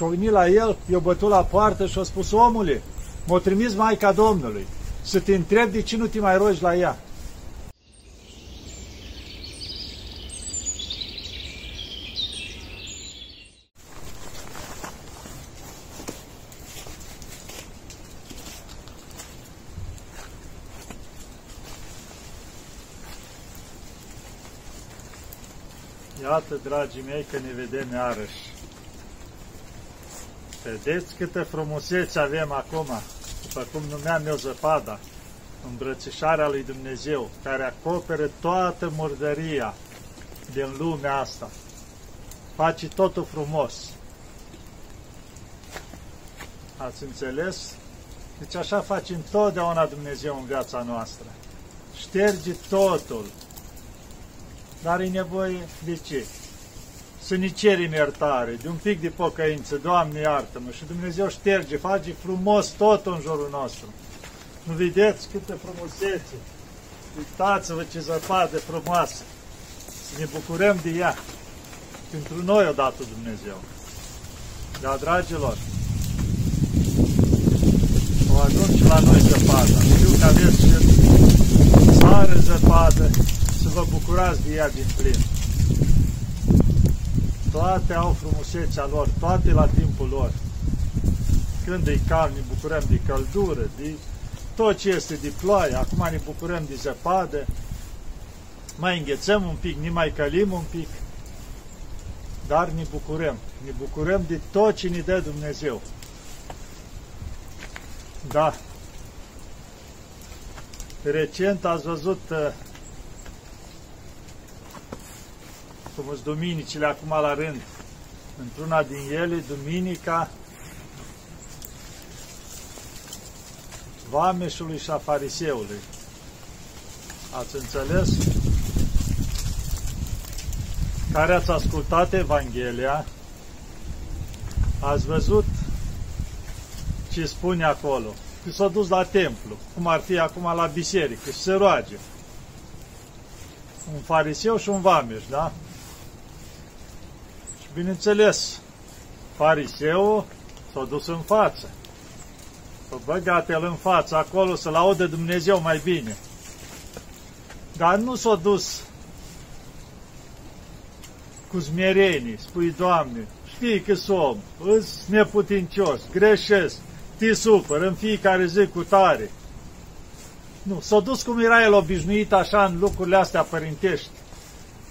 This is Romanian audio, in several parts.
Și-a venit la el, i-a bătut la poartă și a spus, omule, m-a trimis Maica Domnului să te întreb de ce nu te mai rogi la ea. Iată, dragii mei, că ne vedem iarăși. Vedeți câtă frumusețe avem acum, după cum numeam eu zăpada, îmbrățișarea lui Dumnezeu, care acoperă toată murdăria din lumea asta. Face totul frumos. Ați înțeles? Deci așa face întotdeauna Dumnezeu în viața noastră. Șterge totul, dar e nevoie de ce? Să ne cerem iertare, de un pic de pocăință, Doamne iartă-mă și Dumnezeu șterge, face frumos tot în jurul nostru. Nu vedeți câtă frumusețe? Uitați-vă ce zăpadă frumoasă! Să ne bucurăm de ea. Pentru noi o dată Dumnezeu. Da, dragilor, o ajunge la noi zăpada. Știu că aveți și țară zăpadă, să vă bucurați de ea din plin. Toate au frumusețea lor, toate la timpul lor. Când e cald, ne bucurăm de căldură, de tot ce este de ploaie. Acum ne bucurăm de zăpadă. Mai înghețăm un pic, ne mai călim un pic. Dar ne bucurăm. Ne bucurăm de tot ce ne dă Dumnezeu. Da. Recent ați văzut uh, cum sunt duminicile acum la rând. Într-una din ele, duminica vameșului și a fariseului. Ați înțeles? Care ați ascultat Evanghelia, ați văzut ce spune acolo. Că s-a dus la templu, cum ar fi acum la biserică, și se roage. Un fariseu și un vameș, da? Bineînțeles, fariseul s-a dus în față. S-a băgat el în față acolo să laudă Dumnezeu mai bine. Dar nu s-a dus cu zmerenii, spui, Doamne, știi că som, îs neputincios, greșesc, te supăr în fiecare zi cu tare. Nu, s-a dus cum era el obișnuit așa în lucrurile astea părintești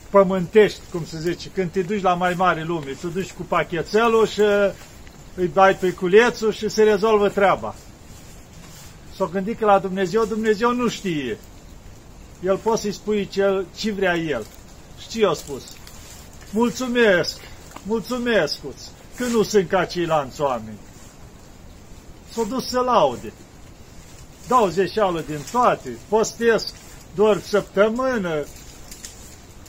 pământești, cum se zice, când te duci la mai mare lume, te duci cu pachetelul și îi dai pe culețul și se rezolvă treaba. S-o gândit că la Dumnezeu, Dumnezeu nu știe. El poate să-i spui ce, ce vrea El. Și ce i-a spus? Mulțumesc, mulțumesc că nu sunt ca ceilalți oameni. S-a dus să laude. Dau zeșeală din toate, postesc doar săptămână,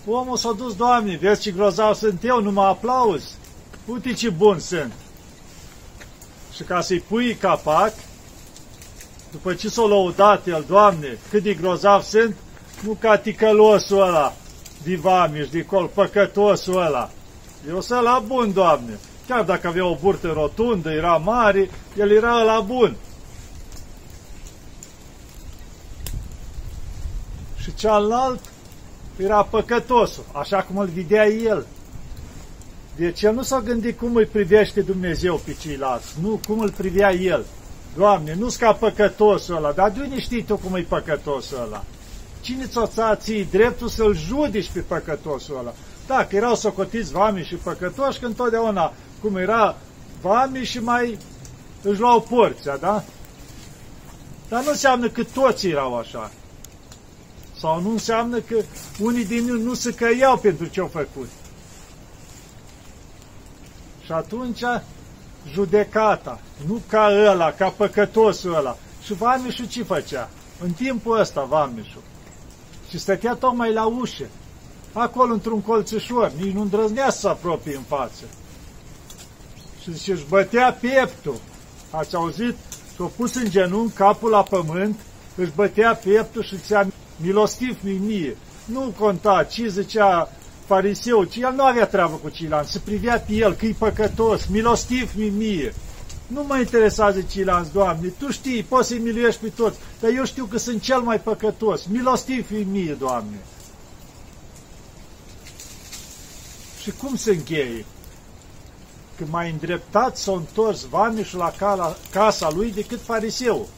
Omul s-a dus, Doamne, vezi ce grozav sunt eu, nu mă aplauzi. Uite ce bun sunt. Și ca să-i pui capac, după ce s-a lăudat el, Doamne, cât de grozav sunt, nu ca ticălosul ăla, divamiș, de col, păcătosul ăla. Eu sunt la bun, Doamne. Chiar dacă avea o burtă rotundă, era mare, el era la bun. Și cealalt era păcătosul, așa cum îl vedea el. Deci el nu s-a gândit cum îi privește Dumnezeu pe ceilalți, nu cum îl privea el. Doamne, nu-s ca păcătosul ăla, dar de unde știi tu cum e păcătosul ăla? Cine ți-o ții dreptul să-l judici pe păcătosul ăla? Dacă erau socotiți vami și păcătoși, că întotdeauna, cum era vami și mai își luau porția, da? Dar nu înseamnă că toți erau așa. Sau nu înseamnă că unii din ei nu se căiau pentru ce au făcut. Și atunci judecata, nu ca ăla, ca păcătosul ăla. Și Vamișul ce făcea? În timpul ăsta Vamișul. Și stătea tocmai la ușă, acolo într-un colțișor, nici nu îndrăznea să apropie în față. Și zice, își bătea pieptul. Ați auzit? S-a pus în genunchi, capul la pământ, își bătea pieptul și ți-a milostiv mi mie. Nu conta ce zicea fariseu, ci el nu avea treabă cu ceilalți, se privea pe el că e păcătos, milostiv mi mie. Nu mă interesează ceilalți, Doamne, Tu știi, poți să-i miluiești pe toți, dar eu știu că sunt cel mai păcătos, milostiv fi mie, Doamne. Și cum se încheie? Că mai îndreptat s-a întors vamișul la casa lui decât fariseu,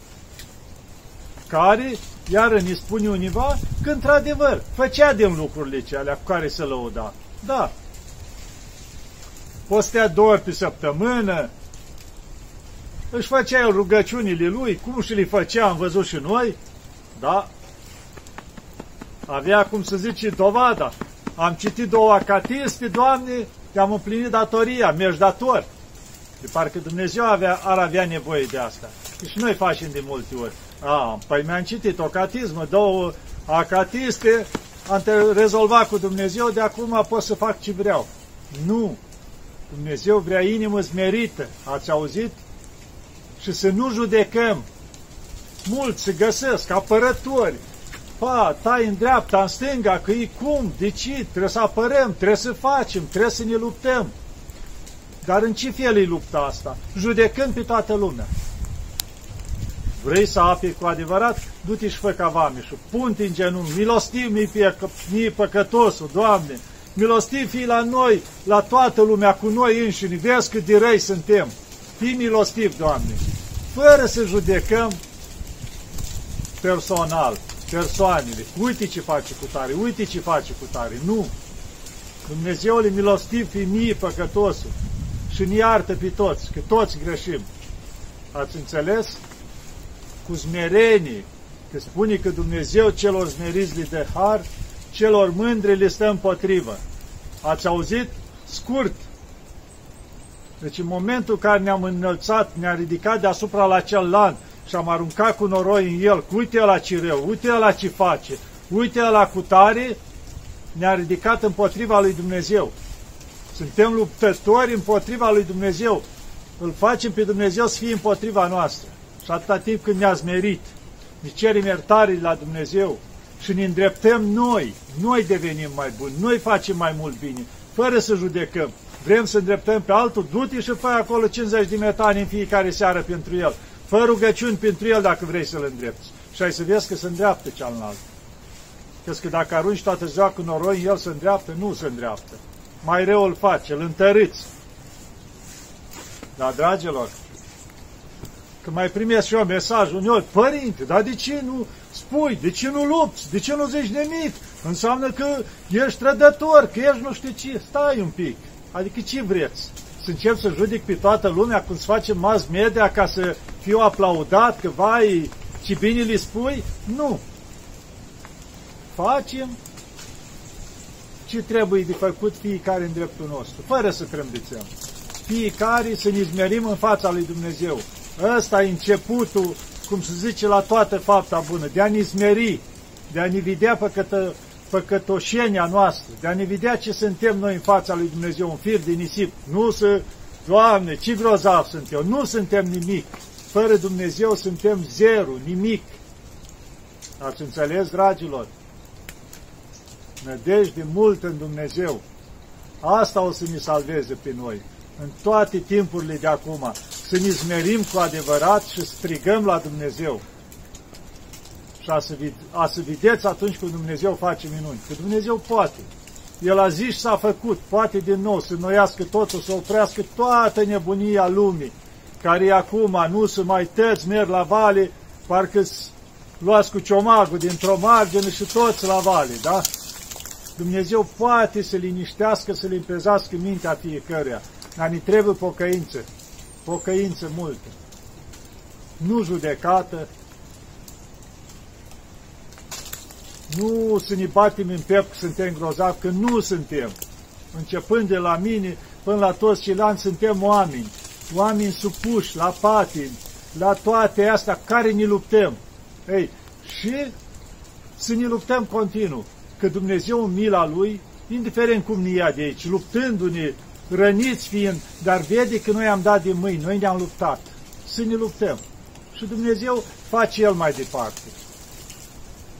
care, iar ne spune univa, că într-adevăr făcea din lucrurile cele cu care se lăuda. Da. Postea două ori pe săptămână, își făcea el rugăciunile lui, cum și le făcea, am văzut și noi, da? Avea, cum să zice, dovada. Am citit două acatiste, Doamne, te-am împlinit datoria, mi-ești dator. De parcă Dumnezeu avea, ar avea nevoie de asta. Și noi facem de multe ori. A, păi mi-am citit o catismă, două acatiste, am rezolvat cu Dumnezeu, de acum pot să fac ce vreau. Nu! Dumnezeu vrea inimă smerită. Ați auzit? Și să nu judecăm. Mulți se găsesc apărători, pa, tai în dreapta, în stânga, că e cum, de ce, trebuie să apărăm, trebuie să facem, trebuie să ne luptăm. Dar în ce fel e lupta asta? Judecând pe toată lumea. Vrei să api cu adevărat? Du-te și fă ca vameșul. Pun-te în genunchi, milostiv mi mie păcătosul, Doamne, milostiv fii la noi, la toată lumea, cu noi înșine, vezi cât de răi suntem. Fii milostiv, Doamne, fără să judecăm personal persoanele. Uite ce face cu tare, uite ce face cu tare. Nu! Dumnezeule milostiv fi mie păcătosul și ne iartă pe toți, că toți greșim. Ați înțeles? Cu smerenie, că spune că Dumnezeu celor smeriți le dă har, celor mândri le stă împotrivă. Ați auzit? Scurt. Deci în momentul în care ne-am înălțat, ne-a ridicat deasupra la cel lan, și am aruncat cu noroi în el, uite la ce rău, uite la ce face, uite la cutare, ne-a ridicat împotriva lui Dumnezeu. Suntem luptători împotriva lui Dumnezeu. Îl facem pe Dumnezeu să fie împotriva noastră. Și atâta timp când ne-a zmerit, ne cerem iertare la Dumnezeu și ne îndreptăm noi, noi devenim mai buni, noi facem mai mult bine, fără să judecăm. Vrem să îndreptăm pe altul, du-te și fă acolo 50 de metani în fiecare seară pentru el. Fă rugăciuni pentru el dacă vrei să-l îndrepți. Și ai să vezi că se îndreaptă cealaltă. Că dacă arunci toată ziua cu noroi, el se îndreaptă, nu se îndreaptă. Mai rău îl face, îl întăriți. Dar, dragilor, că mai primesc și eu mesaj uneori, părinte, dar de ce nu spui, de ce nu lupți, de ce nu zici nimic? Înseamnă că ești trădător, că ești nu știu ce, stai un pic. Adică ce vreți? să încep să judec pe toată lumea cum se face mass media ca să fiu aplaudat, că vai, ce bine li spui? Nu. Facem ce trebuie de făcut fiecare în dreptul nostru, fără să trâmbițăm. Fiecare să ne zmerim în fața lui Dumnezeu. Ăsta e începutul, cum se zice, la toată fapta bună, de a ne zmeri, de a ne vedea păcătă, păcătoșenia noastră, de a ne vedea ce suntem noi în fața lui Dumnezeu, un fir de nisip. Nu să, Doamne, ce grozav sunt eu, nu suntem nimic. Fără Dumnezeu suntem zero, nimic. Ați înțeles, dragilor? Nădejde mult în Dumnezeu. Asta o să ne salveze pe noi, în toate timpurile de acum, să ne smerim cu adevărat și strigăm la Dumnezeu și a să, a să vedeți atunci când Dumnezeu face minuni. Că Dumnezeu poate. El a zis și s-a făcut, poate din nou să noiască totul, să oprească toată nebunia lumii, care e acum nu se mai tăți, merg la vale, parcă luați cu ciomagul dintr-o margine și toți la vale, da? Dumnezeu poate să liniștească, să limpezească mintea fiecăruia, dar ne trebuie pocăință, pocăință multă. Nu judecată, Nu să ne batem în piept că suntem grozavi, că nu suntem. Începând de la mine până la toți ceilalți, suntem oameni. Oameni supuși la patini, la toate astea care ne luptăm. Ei, și să ne luptăm continuu. Că Dumnezeu în mila Lui, indiferent cum ne ia de aici, luptându-ne, răniți fiind, dar vede că noi am dat de mâini, noi ne-am luptat. Să ne luptăm. Și Dumnezeu face El mai departe.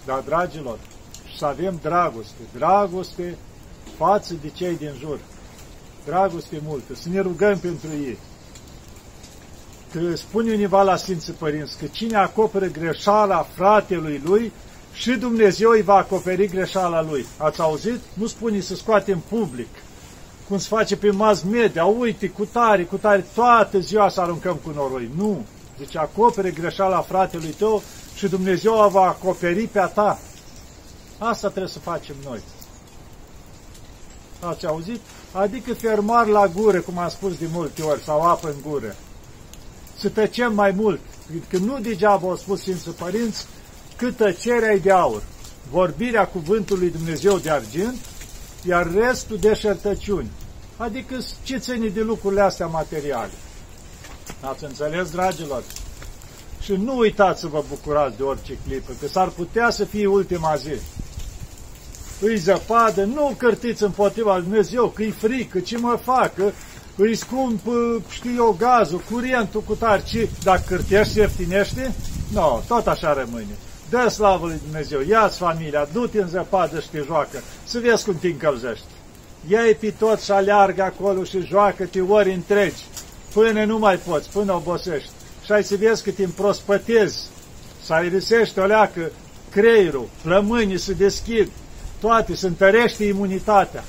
Dar, dragilor, să avem dragoste. Dragoste față de cei din jur. Dragoste multă, să ne rugăm pentru ei. Că spune univa la Sfinții Părinți că cine acoperă greșeala fratelui lui, și Dumnezeu îi va acoperi greșeala lui. Ați auzit? Nu spune să scoatem public, cum se face pe mass media, uite, cu tare, cu tare, toată ziua să aruncăm cu noroi. Nu! Deci acopere greșeala fratelui tău și Dumnezeu o va acoperi pe a ta. Asta trebuie să facem noi. Ați auzit? Adică fermar la gură, cum am spus de multe ori, sau apă în gură. Să tăcem mai mult. Că nu degeaba au spus Sfinții Părinți, cât tăcerea de aur, vorbirea cuvântului Dumnezeu de argint, iar restul de șertăciuni. Adică ce ține de lucrurile astea materiale. Ați înțeles, dragilor? Și nu uitați să vă bucurați de orice clipă, că s-ar putea să fie ultima zi. Îi zăpadă, nu cârtiți împotriva lui Dumnezeu, că-i frică, ce mă fac, că îi scump, știu eu, gazul, curentul, cu tare, ce, dacă cârtești, ieftinește? Nu, no, tot așa rămâne. Dă slavă lui Dumnezeu, ia-ți familia, du-te în zăpadă și te joacă, să vezi cum te încălzești. Ia-i pe tot și aleargă acolo și joacă-te ori întregi, până nu mai poți, până obosești. Și ai să vezi că te împrospătezi, să aerisești o leacă creierul, plămânii se deschid, toate, se întărește imunitatea.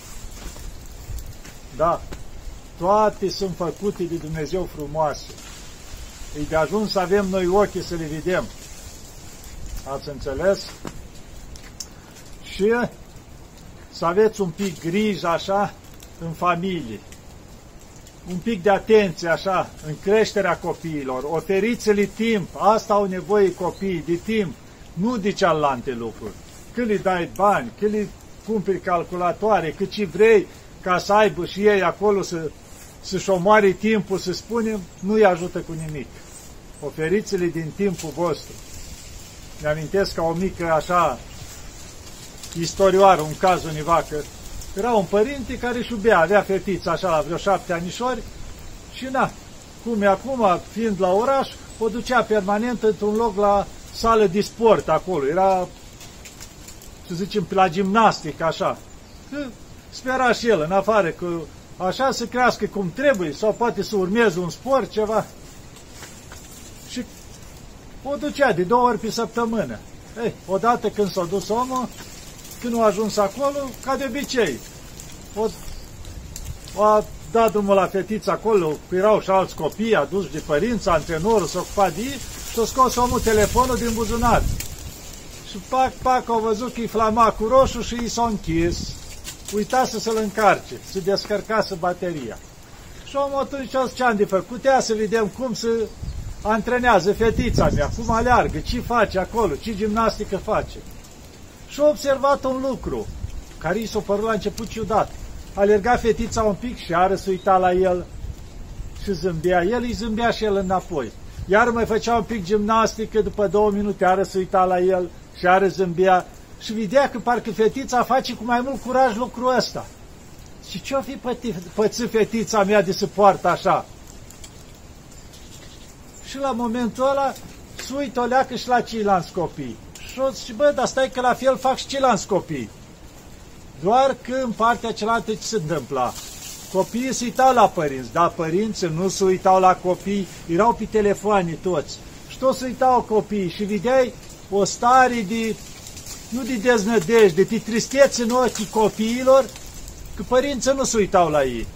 Da, toate sunt făcute de Dumnezeu frumoase. E de ajuns să avem noi ochii să le vedem. Ați înțeles? Și să aveți un pic grijă așa în familie. Un pic de atenție așa în creșterea copiilor. Oferiți-le timp. Asta au nevoie copiii, de timp. Nu de cealaltă lucruri. Când le dai bani, când le cumperi calculatoare, cât ce vrei ca să aibă și ei acolo să, să-și omoare timpul, să spunem, nu-i ajută cu nimic. Oferiți-le din timpul vostru. Mi-amintesc ca o mică așa istorioară, un caz univa, că era un părinte care își iubea, avea fetiță așa la vreo șapte anișori și na, cum e acum, fiind la oraș, o ducea permanent într-un loc la sală de sport acolo. Era, să zicem, la gimnastică, așa. Că spera și el, în afară, că așa să crească cum trebuie, sau poate să urmeze un sport, ceva. Și o ducea de două ori pe săptămână. Ei, odată când s-a dus omul, când a ajuns acolo, ca de obicei, o, a dat drumul la fetița acolo, erau și alți copii aduși de părinți, antrenorul s-a ocupat de ei și a scos omul telefonul din buzunar. Și pac, pac, au văzut că îi flama cu roșu și i s-a închis. Uita să-l încarce, să descărcase bateria. Și omul atunci ce am de făcut? Ia să vedem cum să antrenează fetița mea, cum aleargă, ce face acolo, ce gimnastică face. Și a observat un lucru, care i s-a părut la început ciudat. Alerga fetița un pic și ară să uita la el și zâmbea. El îi zâmbea și el înapoi. Iar mai făcea un pic gimnastică, după două minute ară să uita la el și ară zâmbea. Și vedea că parcă fetița face cu mai mult curaj lucrul ăsta. Și ce-o fi pățit fetița mea de să poartă așa? Și la momentul ăla se uită o leacă și la ceilalți copii. Și o zice, bă, dar stai că la fel fac și ceilalți copii. Doar că în partea cealaltă ce se întâmpla? Copiii se uitau la părinți, dar părinții nu se uitau la copii, erau pe telefoane toți. Și toți se uitau copiii și vedeai o stare de, nu de deznădejde, de tristețe în ochii copiilor, că părinții nu se uitau la ei.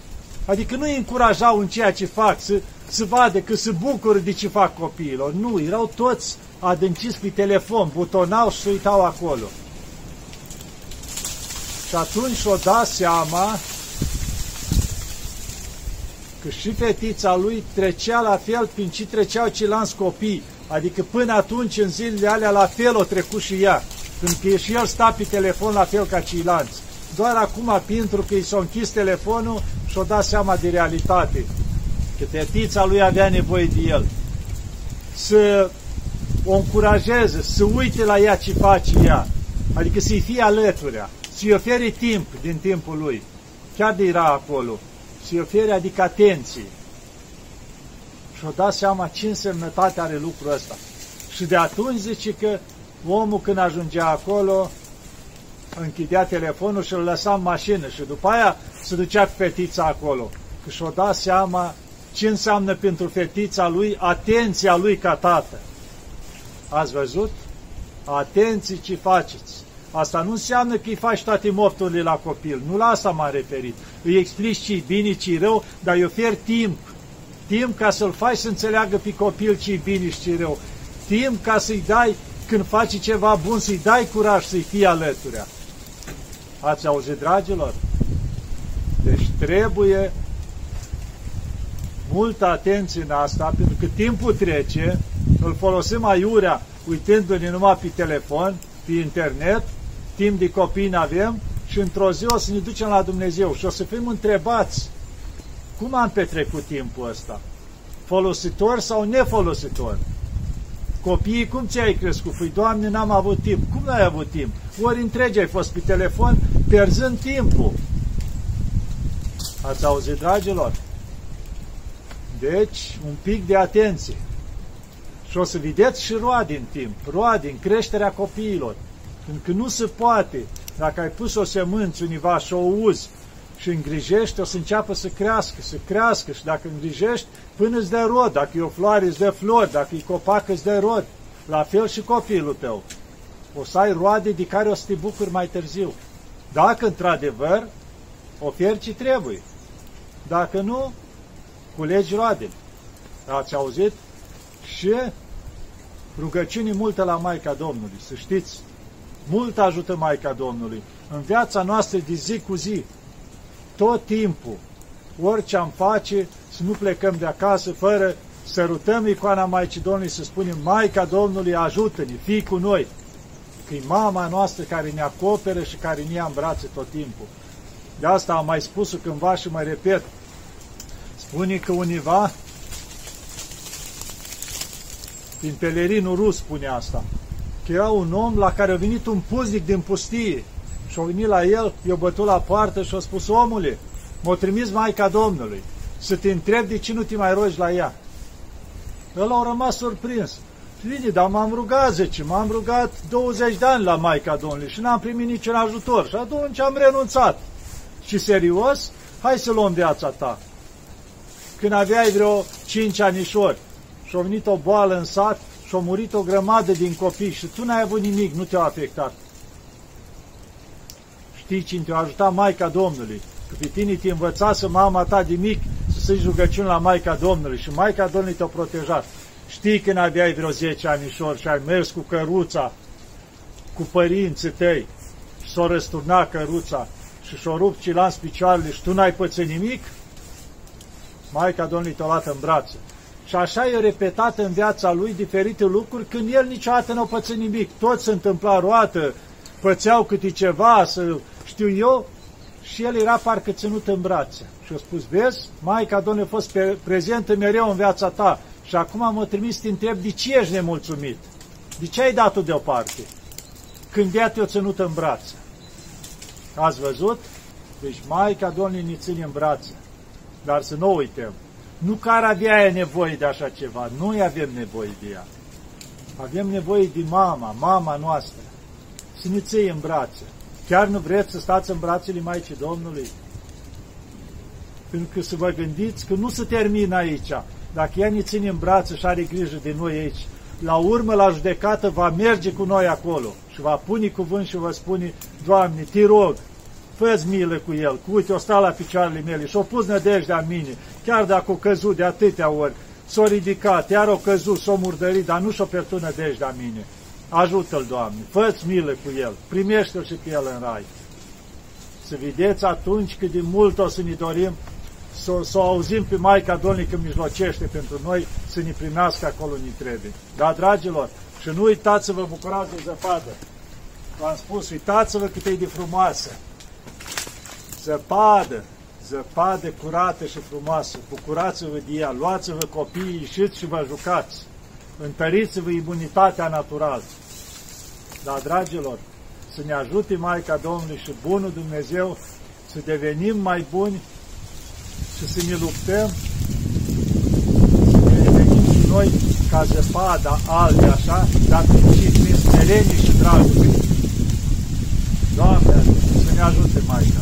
Adică nu îi încurajau în ceea ce fac, să, să vadă că se bucură de ce fac copiilor. Nu, erau toți adânciți pe telefon, butonau și se uitau acolo. Și atunci și-o da seama că și fetița lui trecea la fel prin ce treceau ceilalți copii. Adică până atunci, în zilele alea, la fel o trecut și ea. Când că și el sta pe telefon la fel ca ceilalți. Doar acum, pentru că i s-a închis telefonul, și-o dat seama de realitate că fetița lui avea nevoie de el, să o încurajeze, să uite la ea ce face ea, adică să-i fie alăturea, să-i ofere timp din timpul lui, chiar de era acolo, să-i ofere adică atenție. Și-o dat seama ce însemnătate are lucrul ăsta. Și de atunci zice că omul când ajungea acolo, închidea telefonul și îl lăsa în mașină și după aia se ducea cu fetița acolo. Că și-o da seama ce înseamnă pentru fetița lui atenția lui ca tată. Ați văzut? Atenție ce faceți. Asta nu înseamnă că îi faci toate mofturile la copil. Nu la asta m-am referit. Îi explici ce bine, ce rău, dar îi oferi timp. Timp ca să-l faci să înțeleagă pe copil ce bine și ce rău. Timp ca să-i dai, când faci ceva bun, să-i dai curaj să-i fii alături. Ați auzit, dragilor? Deci trebuie multă atenție în asta, pentru că timpul trece, îl folosim aiurea, uitându-ne numai pe telefon, pe internet, timp de copii avem și într-o zi o să ne ducem la Dumnezeu și o să fim întrebați cum am petrecut timpul ăsta? Folositor sau nefolositor? Copiii, cum ți-ai crescut? Păi, Doamne, n-am avut timp. Cum n-ai avut timp? Ori întregi ai fost pe telefon, pierzând timpul. Ați auzit, dragilor? Deci, un pic de atenție. Și o să vedeți și roade în timp, roade în creșterea copiilor. Pentru că nu se poate, dacă ai pus o semânță univa și o uzi și îngrijești, o să înceapă să crească, să crească și dacă îngrijești, până îți dă rod, dacă e o floare îți dă flori, dacă e copac îți dă rod. La fel și copilul tău. O să ai roade de care o să te bucuri mai târziu. Dacă într-adevăr oferi ce trebuie. Dacă nu, culegi roadele. Ați auzit? Și rugăciunii multe la Maica Domnului, să știți. Mult ajută Maica Domnului. În viața noastră de zi cu zi, tot timpul, orice am face, să nu plecăm de acasă fără să rutăm icoana Maicii Domnului, să spunem, Maica Domnului ajută-ne, fii cu noi, că e mama noastră care ne acoperă și care ne ia în brațe tot timpul. De asta am mai spus-o cândva și mai repet. Spune că univa din pelerinul rus spune asta, că era un om la care a venit un puznic din pustie și a venit la el, i-a bătut la poartă și a spus, omule, m-a trimis Maica Domnului să te întreb de ce nu te mai rogi la ea. El a rămas surprins. Bine, dar m-am rugat, zice, m-am rugat 20 de ani la Maica Domnului și n-am primit niciun ajutor și atunci am renunțat. Și serios, hai să luăm viața ta. Când aveai vreo 5 anișori și a venit o boală în sat și a murit o grămadă din copii și tu n-ai avut nimic, nu te-a afectat. Știi cine te-a ajutat Maica Domnului? Că pe tine te învățase mama ta de mic să să-i rugăciuni la Maica Domnului și Maica Domnului te-a protejat. Știi când aveai vreo 10 anișori și ai mers cu căruța, cu părinții tăi și s-o răsturna căruța și și-o rupt cilanț picioarele și tu n-ai pățit nimic? Maica Domnului te-a luat în brațe. Și așa e repetat în viața lui diferite lucruri când el niciodată nu a pățit nimic. Tot se întâmpla roată, pățeau câte ceva, să știu eu, și el era parcă ținut în brațe. Și a spus, vezi, Maica Domnului a fost prezentă mereu în viața ta și acum mă trimis să te întreb de ce ești nemulțumit? De ce ai dat-o deoparte? Când ea te-a ținut în brațe. Ați văzut? Deci Maica Domnului ne ține în brațe. Dar să nu uităm. Nu că ar avea ea nevoie de așa ceva. Noi avem nevoie de ea. Avem nevoie de mama, mama noastră. Să ne ții în brațe. Chiar nu vreți să stați în brațele Maicii Domnului? Pentru că să vă gândiți că nu se termină aici. Dacă ea ne ține în brațe și are grijă de noi aici, la urmă, la judecată, va merge cu noi acolo și va pune cuvânt și va spune, Doamne, te rog, fă milă cu el, cu uite, o sta la picioarele mele și o pus nădejdea în mine, chiar dacă o căzut de atâtea ori, s-o ridicat, iar o căzut, s-o murdărit, dar nu și-o pierdut nădejdea în mine. Ajută-l, Doamne, fă milă cu el, primește-l și pe el în rai. Să vedeți atunci cât de mult o să ne dorim să, să o auzim pe Maica Domnului când mijlocește pentru noi să ne primească acolo unde trebuie. Da, dragilor, și nu uitați să vă bucurați de zăpadă. V-am spus, uitați-vă cât e de frumoasă. Zăpadă, zăpadă curată și frumoasă. Bucurați-vă de ea, luați-vă copiii, ieșiți și vă jucați. Întăriți-vă imunitatea naturală. Dar, dragilor, să ne ajute Maica Domnului și Bunul Dumnezeu să devenim mai buni și să ne luptăm, să ne devenim și noi ca zăpada albe așa, dar și prin smerenie și dragoste. Doamne, să ne ajute Maica.